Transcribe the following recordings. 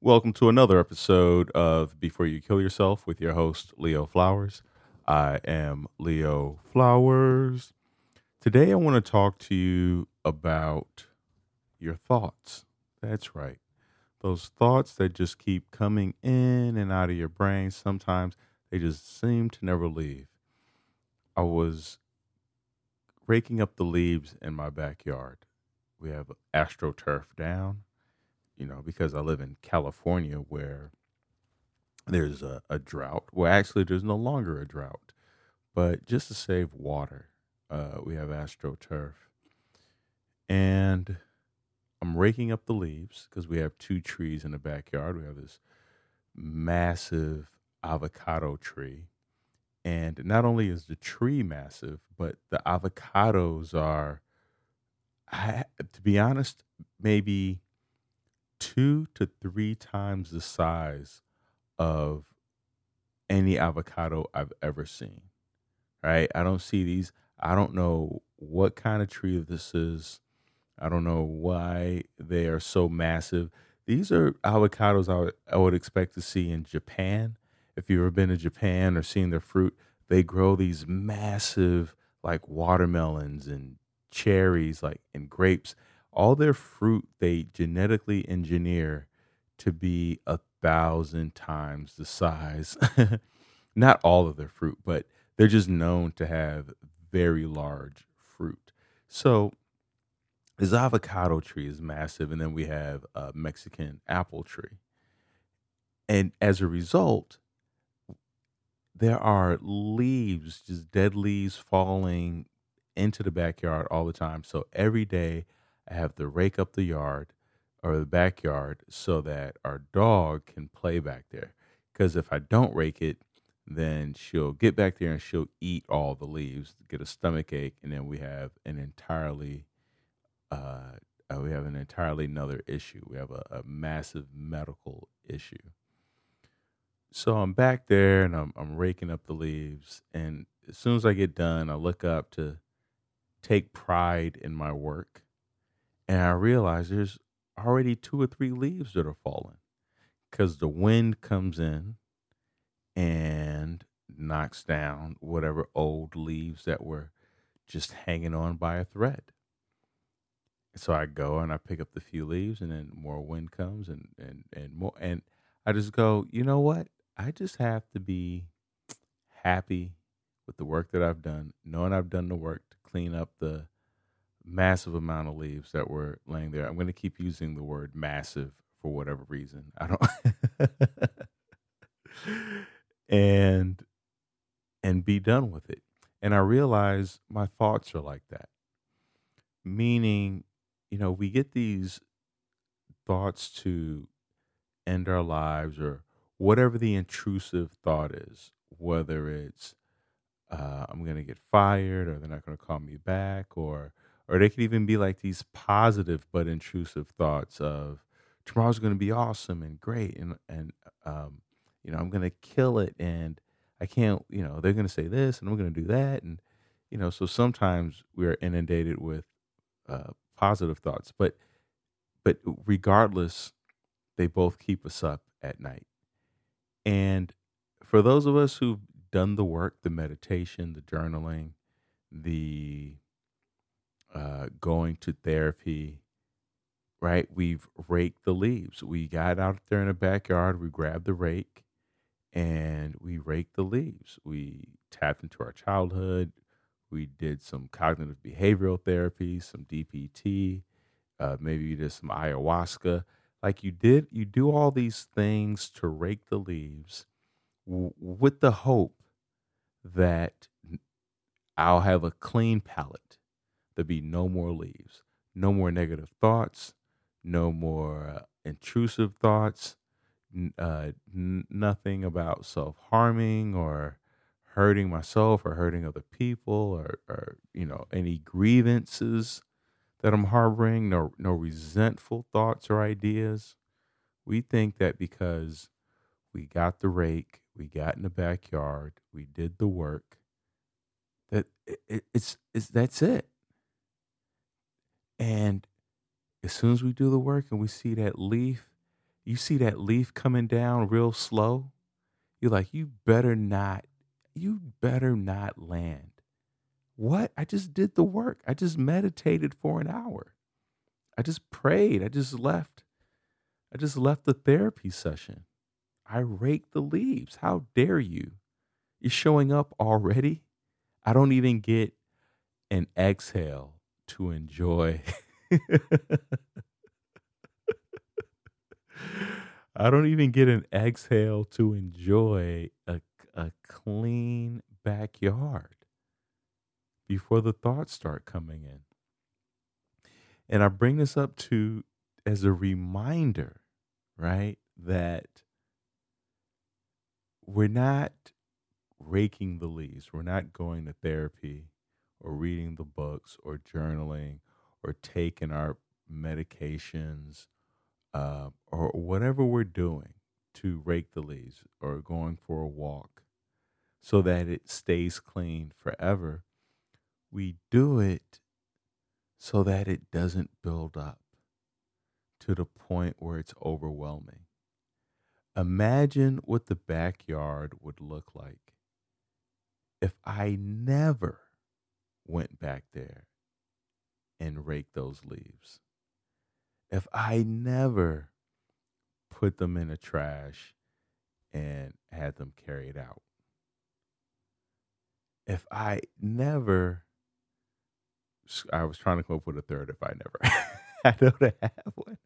Welcome to another episode of Before You Kill Yourself with your host, Leo Flowers. I am Leo Flowers. Today, I want to talk to you about your thoughts. That's right. Those thoughts that just keep coming in and out of your brain. Sometimes they just seem to never leave. I was raking up the leaves in my backyard. We have astroturf down, you know, because I live in California where there's a, a drought. Well, actually, there's no longer a drought, but just to save water, uh, we have astroturf. And I'm raking up the leaves because we have two trees in the backyard. We have this massive avocado tree. And not only is the tree massive, but the avocados are, I, to be honest, maybe two to three times the size of any avocado I've ever seen. Right? I don't see these. I don't know what kind of tree this is. I don't know why they are so massive. These are avocados I would, I would expect to see in Japan. If you've ever been to Japan or seen their fruit, they grow these massive, like watermelons and cherries, like and grapes. All their fruit they genetically engineer to be a thousand times the size. Not all of their fruit, but they're just known to have very large fruit. So this avocado tree is massive, and then we have a Mexican apple tree. And as a result, there are leaves, just dead leaves falling into the backyard all the time. So every day I have to rake up the yard or the backyard so that our dog can play back there. Because if I don't rake it, then she'll get back there and she'll eat all the leaves, get a stomach ache, and then we have an entirely uh, uh, we have an entirely another issue. We have a, a massive medical issue. So I'm back there and I'm, I'm raking up the leaves. And as soon as I get done, I look up to take pride in my work. And I realize there's already two or three leaves that are falling because the wind comes in and knocks down whatever old leaves that were just hanging on by a thread. So I go and I pick up the few leaves, and then more wind comes, and and and more, and I just go, you know what? I just have to be happy with the work that I've done, knowing I've done the work to clean up the massive amount of leaves that were laying there. I'm going to keep using the word massive for whatever reason. I don't and and be done with it. And I realize my thoughts are like that. Meaning, you know, we get these thoughts to end our lives or whatever the intrusive thought is, whether it's uh, I'm going to get fired or they're not going to call me back or or they could even be like these positive but intrusive thoughts of tomorrow's going to be awesome and great and and um, you know I'm going to kill it and I can't you know they're going to say this and I'm going to do that. And you know so sometimes we're inundated with uh, positive thoughts but but regardless they both keep us up at night. And for those of us who've done the work, the meditation, the journaling, the uh, going to therapy, right? We've raked the leaves. We got out there in the backyard, we grabbed the rake and we raked the leaves. We tapped into our childhood. We did some cognitive behavioral therapy, some DBT, uh, maybe you did some ayahuasca like you did you do all these things to rake the leaves w- with the hope that I'll have a clean palette. There'll be no more leaves, no more negative thoughts, no more uh, intrusive thoughts, uh, n- nothing about self harming or hurting myself or hurting other people or, or you know any grievances that I'm harboring, no no resentful thoughts or ideas. We think that because we got the rake, we got in the backyard, we did the work, that it, it, it's it's that's it. And as soon as we do the work and we see that leaf, You see that leaf coming down real slow? You're like, you better not, you better not land. What? I just did the work. I just meditated for an hour. I just prayed. I just left. I just left the therapy session. I raked the leaves. How dare you? You're showing up already? I don't even get an exhale to enjoy. I don't even get an exhale to enjoy a, a clean backyard before the thoughts start coming in. And I bring this up to as a reminder, right, that we're not raking the leaves. We're not going to therapy or reading the books or journaling or taking our medications uh, or whatever we're doing to rake the leaves or going for a walk so that it stays clean forever. We do it so that it doesn't build up to the point where it's overwhelming. Imagine what the backyard would look like if I never went back there and raked those leaves. If I never put them in a trash and had them carried out. If I never, I was trying to come up with a third. If I never, I don't have one.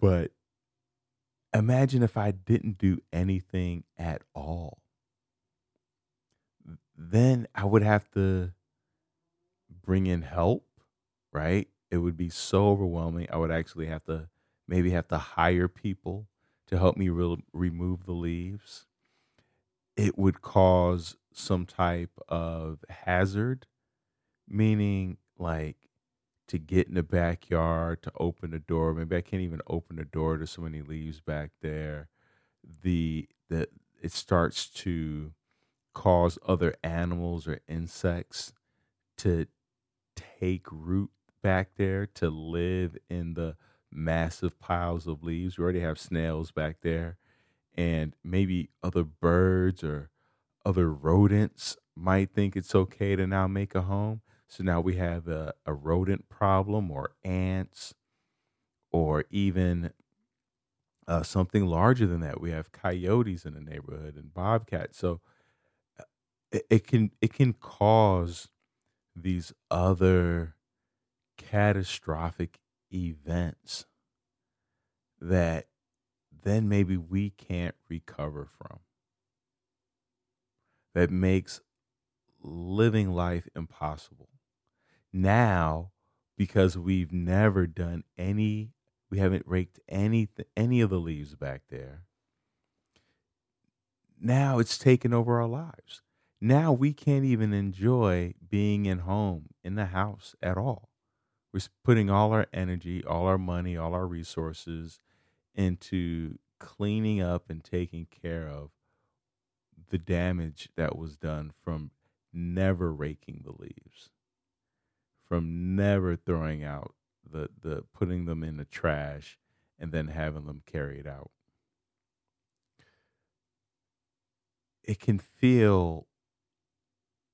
but imagine if I didn't do anything at all then I would have to bring in help, right? It would be so overwhelming. I would actually have to maybe have to hire people to help me re- remove the leaves. It would cause some type of hazard, meaning like to get in the backyard, to open the door. Maybe I can't even open the door. There's so many leaves back there. The the it starts to cause other animals or insects to take root back there to live in the massive piles of leaves. We already have snails back there, and maybe other birds or other rodents might think it's okay to now make a home. So now we have a, a rodent problem, or ants, or even uh, something larger than that. We have coyotes in the neighborhood and bobcats. So it, can it can cause these other catastrophic events that then maybe we can't recover from. That makes living life impossible. Now because we've never done any we haven't raked any any of the leaves back there now it's taken over our lives now we can't even enjoy being in home in the house at all. We're putting all our energy, all our money, all our resources into cleaning up and taking care of the damage that was done from never raking the leaves, from never throwing out the, the putting them in the trash and then having them carried out. It can feel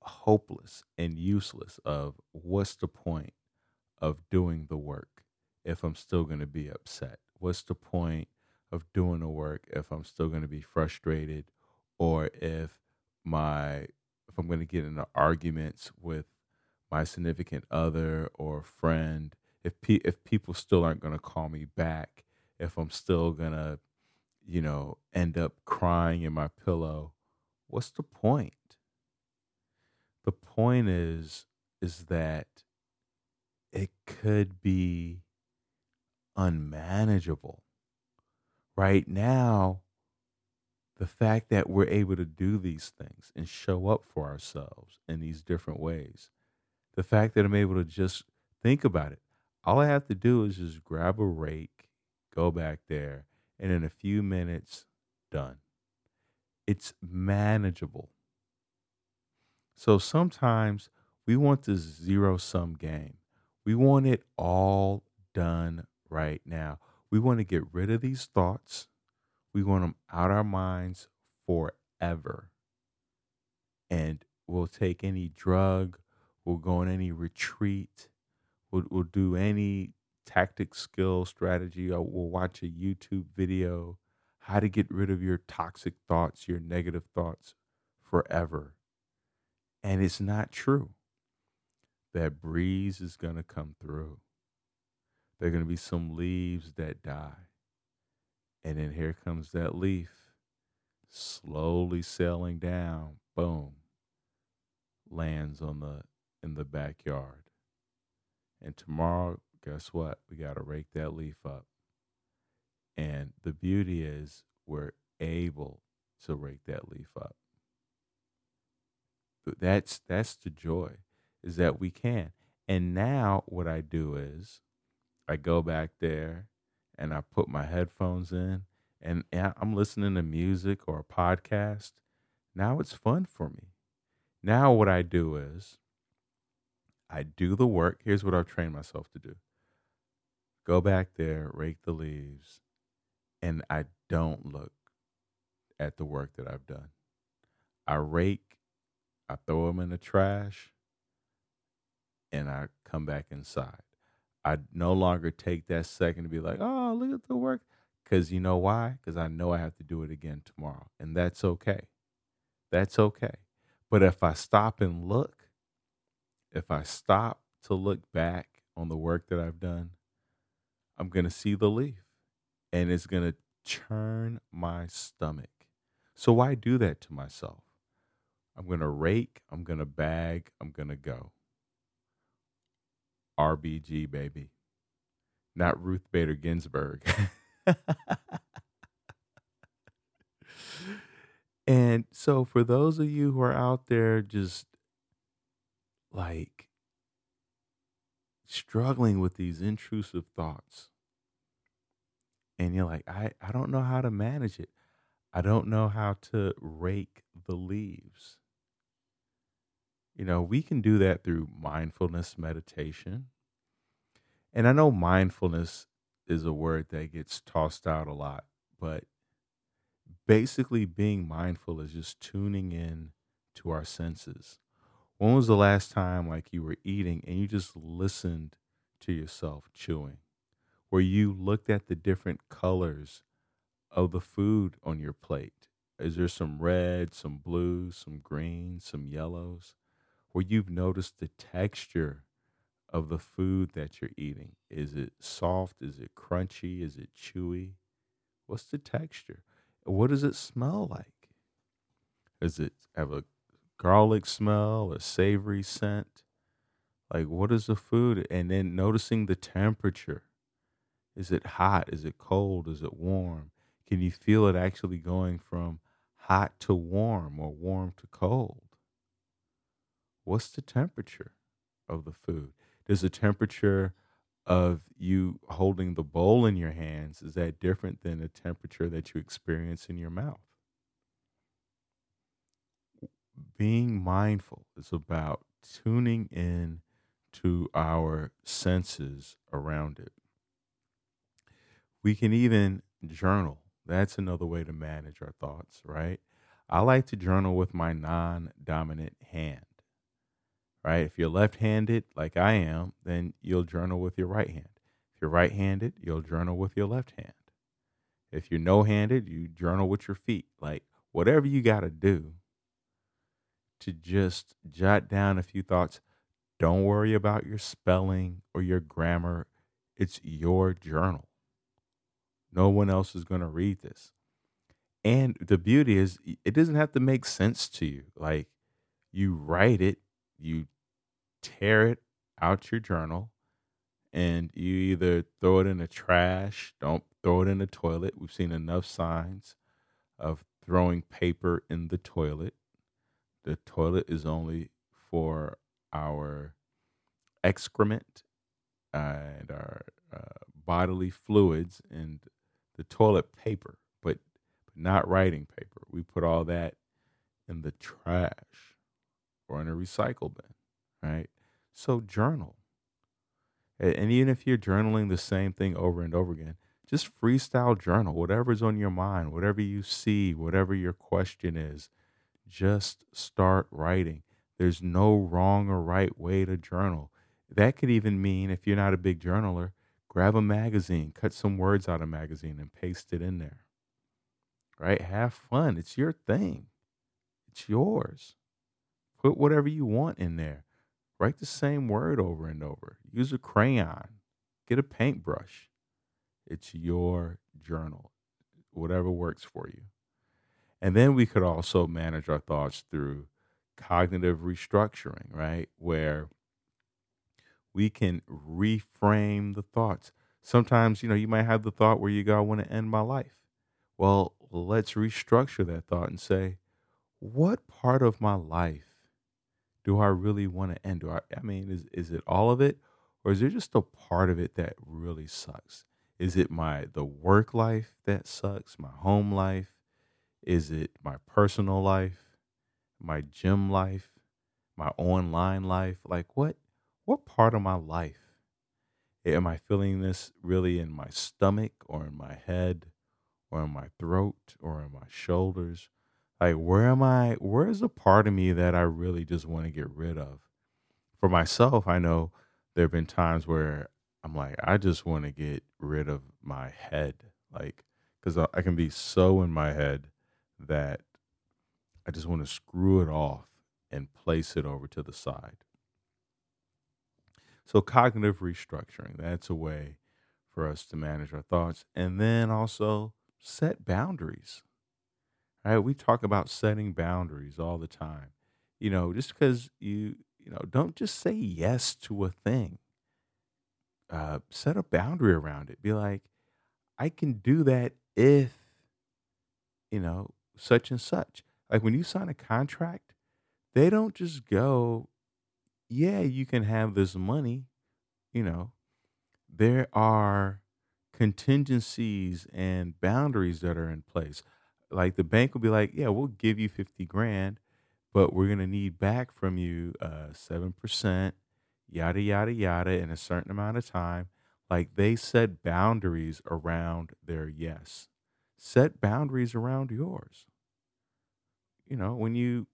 hopeless and useless of what's the point of doing the work if I'm still going to be upset? What's the point of doing the work if I'm still going to be frustrated or if my if I'm going to get into arguments with my significant other or friend if pe- if people still aren't going to call me back if I'm still going to you know end up crying in my pillow what's the point point is is that it could be unmanageable. Right now the fact that we're able to do these things and show up for ourselves in these different ways the fact that i'm able to just think about it all i have to do is just grab a rake go back there and in a few minutes done. It's manageable so sometimes we want this zero sum game. We want it all done right now. We want to get rid of these thoughts. We want them out our minds forever. And we'll take any drug, we'll go on any retreat, we'll, we'll do any tactic, skill, strategy, or we'll watch a YouTube video, how to get rid of your toxic thoughts, your negative thoughts forever. And it's not true. That breeze is going to come through. There are going to be some leaves that die. And then here comes that leaf slowly sailing down. Boom. Lands on the in the backyard. And tomorrow, guess what? We got to rake that leaf up. And the beauty is we're able to rake that leaf up. That's that's the joy is that we can. And now what I do is I go back there and I put my headphones in and I'm listening to music or a podcast. Now it's fun for me. Now what I do is I do the work. Here's what I've trained myself to do. Go back there, rake the leaves, and I don't look at the work that I've done. I rake, I throw them in the trash, and I come back inside. I no longer take that second to be like, oh, look at the work. Because you know why? Because I know I have to do it again tomorrow. And that's okay. That's okay. But if I stop and look, if I stop to look back on the work that I've done, I'm going to see the leaf and it's going to churn my stomach. So why do that to myself? I'm going to rake, I'm going to bag, I'm going to go. RBG, baby. Not Ruth Bader Ginsburg. and so, for those of you who are out there just like struggling with these intrusive thoughts, and you're like, I, I don't know how to manage it, I don't know how to rake the leaves. You know, we can do that through mindfulness meditation. And I know mindfulness is a word that gets tossed out a lot, but basically being mindful is just tuning in to our senses. When was the last time like you were eating and you just listened to yourself chewing? Where you looked at the different colors of the food on your plate? Is there some red, some blue, some green, some yellows? Where you've noticed the texture of the food that you're eating. Is it soft? Is it crunchy? Is it chewy? What's the texture? What does it smell like? Does it have a garlic smell, a savory scent? Like, what is the food? And then noticing the temperature. Is it hot? Is it cold? Is it warm? Can you feel it actually going from hot to warm or warm to cold? What's the temperature of the food? Does the temperature of you holding the bowl in your hands is that different than the temperature that you experience in your mouth? Being mindful is about tuning in to our senses around it. We can even journal. That's another way to manage our thoughts, right? I like to journal with my non dominant hand right? If you're left handed, like I am, then you'll journal with your right hand. If you're right handed, you'll journal with your left hand. If you're no handed, you journal with your feet. Like whatever you got to do to just jot down a few thoughts. Don't worry about your spelling or your grammar. It's your journal. No one else is going to read this. And the beauty is, it doesn't have to make sense to you. Like you write it, you tear it out your journal and you either throw it in the trash, don't throw it in the toilet. We've seen enough signs of throwing paper in the toilet. The toilet is only for our excrement and our uh, bodily fluids and the toilet paper, but, but not writing paper. We put all that in the trash or in a recycle bin, right? So journal. And even if you're journaling the same thing over and over again, just freestyle journal, whatever's on your mind, whatever you see, whatever your question is, just start writing. There's no wrong or right way to journal. That could even mean if you're not a big journaler, grab a magazine, cut some words out of a magazine and paste it in there, right? Have fun. It's your thing, it's yours. Put whatever you want in there. Write the same word over and over. Use a crayon, get a paintbrush. It's your journal, whatever works for you. And then we could also manage our thoughts through cognitive restructuring, right? Where we can reframe the thoughts. Sometimes, you know, you might have the thought where you go, I want to end my life. Well, let's restructure that thought and say, what part of my life do I really want to end? Do I, I mean, is, is it all of it? Or is there just a part of it that really sucks? Is it my the work life that sucks? My home life? Is it my personal life? My gym life? My online life? Like what what part of my life am I feeling this really in my stomach or in my head or in my throat or in my shoulders? Like where am I where's the part of me that I really just want to get rid of? For myself, I know there have been times where I'm like, I just want to get rid of my head. Like, because I, I can be so in my head that I just want to screw it off and place it over to the side. So, cognitive restructuring, that's a way for us to manage our thoughts. And then also set boundaries, right? We talk about setting boundaries all the time. You know, just because you, you know, don't just say yes to a thing, uh, set a boundary around it. Be like, I can do that if, you know, such and such. Like when you sign a contract, they don't just go, yeah, you can have this money, you know, there are contingencies and boundaries that are in place. Like the bank will be like, yeah, we'll give you 50 grand, but we're going to need back from you uh, 7%, yada, yada, yada, in a certain amount of time. Like they set boundaries around their yes. Set boundaries around yours. You know, when you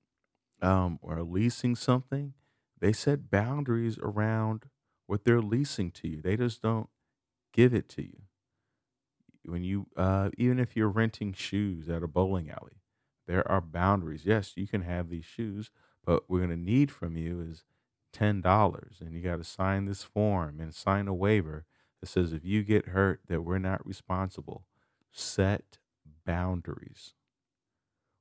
um, are leasing something, they set boundaries around what they're leasing to you. They just don't give it to you. When you, uh, even if you're renting shoes at a bowling alley, there are boundaries. Yes, you can have these shoes, but we're going to need from you is ten dollars, and you got to sign this form and sign a waiver that says if you get hurt, that we're not responsible. Set boundaries.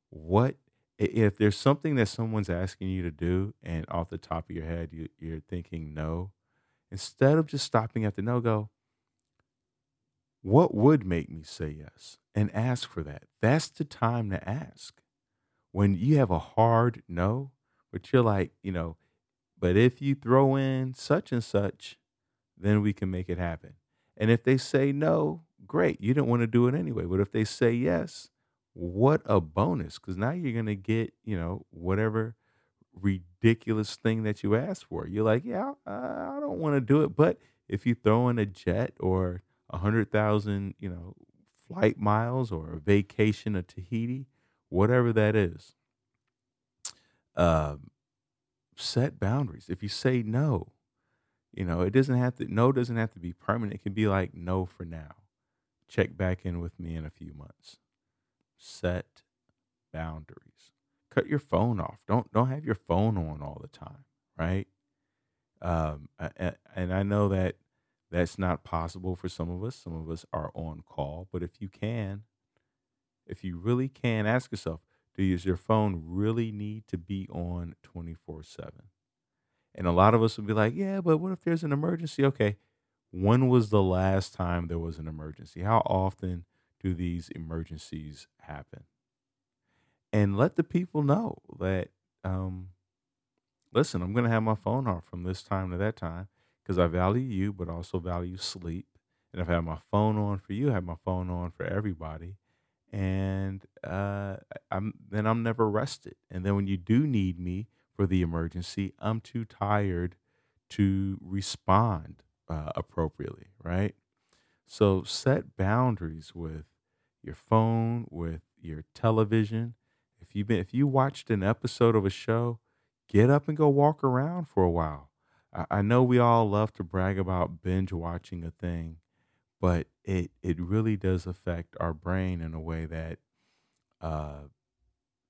What if there's something that someone's asking you to do, and off the top of your head you, you're thinking no? Instead of just stopping at the no, go. What would make me say yes? And ask for that. That's the time to ask. When you have a hard no, but you're like, you know, but if you throw in such and such, then we can make it happen. And if they say no, great. You don't want to do it anyway. But if they say yes, what a bonus. Because now you're going to get, you know, whatever ridiculous thing that you asked for. You're like, yeah, I don't want to do it. But if you throw in a jet or a hundred thousand, you know, flight miles or a vacation to Tahiti, whatever that is, um, set boundaries. If you say no, you know, it doesn't have to, no doesn't have to be permanent. It can be like no for now. Check back in with me in a few months. Set boundaries. Cut your phone off. Don't don't have your phone on all the time, right? Um, a- a- and I know that that's not possible for some of us. Some of us are on call, but if you can, if you really can, ask yourself: Do you, does your phone really need to be on twenty four seven? And a lot of us would be like, Yeah, but what if there's an emergency? Okay, when was the last time there was an emergency? How often do these emergencies happen? And let the people know that. Um, listen, I'm going to have my phone off from this time to that time because I value you, but also value sleep. And if I have my phone on for you, I have my phone on for everybody. And uh, I'm then I'm never rested. And then when you do need me for the emergency, I'm too tired to respond uh, appropriately, right? So set boundaries with your phone, with your television. If you've been if you watched an episode of a show, get up and go walk around for a while. I, know we all love to brag about binge watching a thing, but it it really does affect our brain in a way that uh,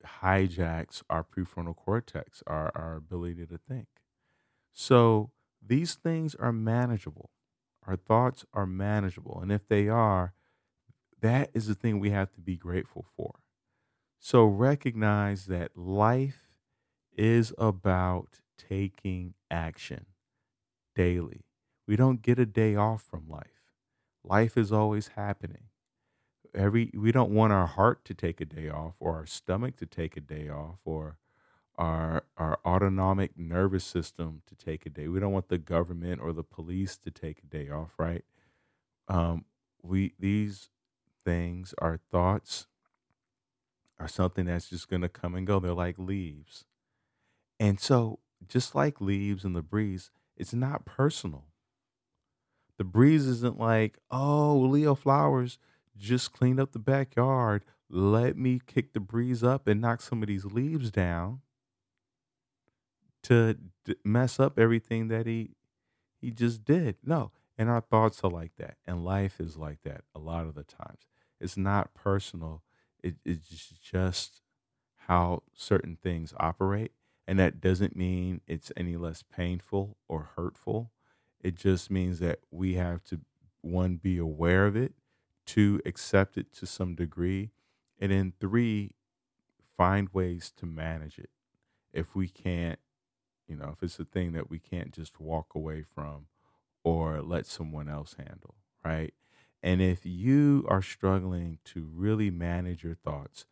hijacks our prefrontal cortex, our, our ability to think. So these things are manageable. Our thoughts are manageable. And if they are, that is the thing we have to be grateful for. So recognize that life is about taking action daily. We don't get a day off from life. Life is always happening. Every we don't want our heart to take a day off or our stomach to take a day off or our our autonomic nervous system to take a day. We don't want the government or the police to take a day off, right? Um, we these things, our thoughts, are something that's just gonna come and go. They're like leaves, and so just like leaves in the breeze, it's not personal. The breeze isn't like, oh, Leo Flowers just cleaned up the backyard. Let me kick the breeze up and knock some of these leaves down to d- mess up everything that he he just did. No, and our thoughts are like that, and life is like that a lot of the times. It's not personal. It, it's just how certain things operate, and that doesn't mean it's any less painful or hurtful. It just means that we have to one be aware of it, two accept it to some degree, and then three find ways to manage it. If we can't you know, if it's a thing that we can't just walk away from or let someone else handle, right? And if you are struggling to really manage your thoughts,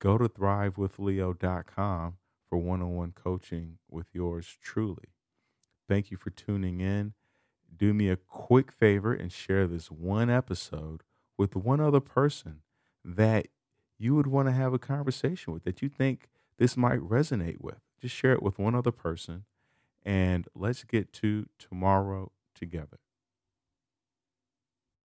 go to thrivewithleo.com for one on one coaching with yours truly. Thank you for tuning in. Do me a quick favor and share this one episode with one other person that you would want to have a conversation with, that you think this might resonate with. Just share it with one other person and let's get to tomorrow together.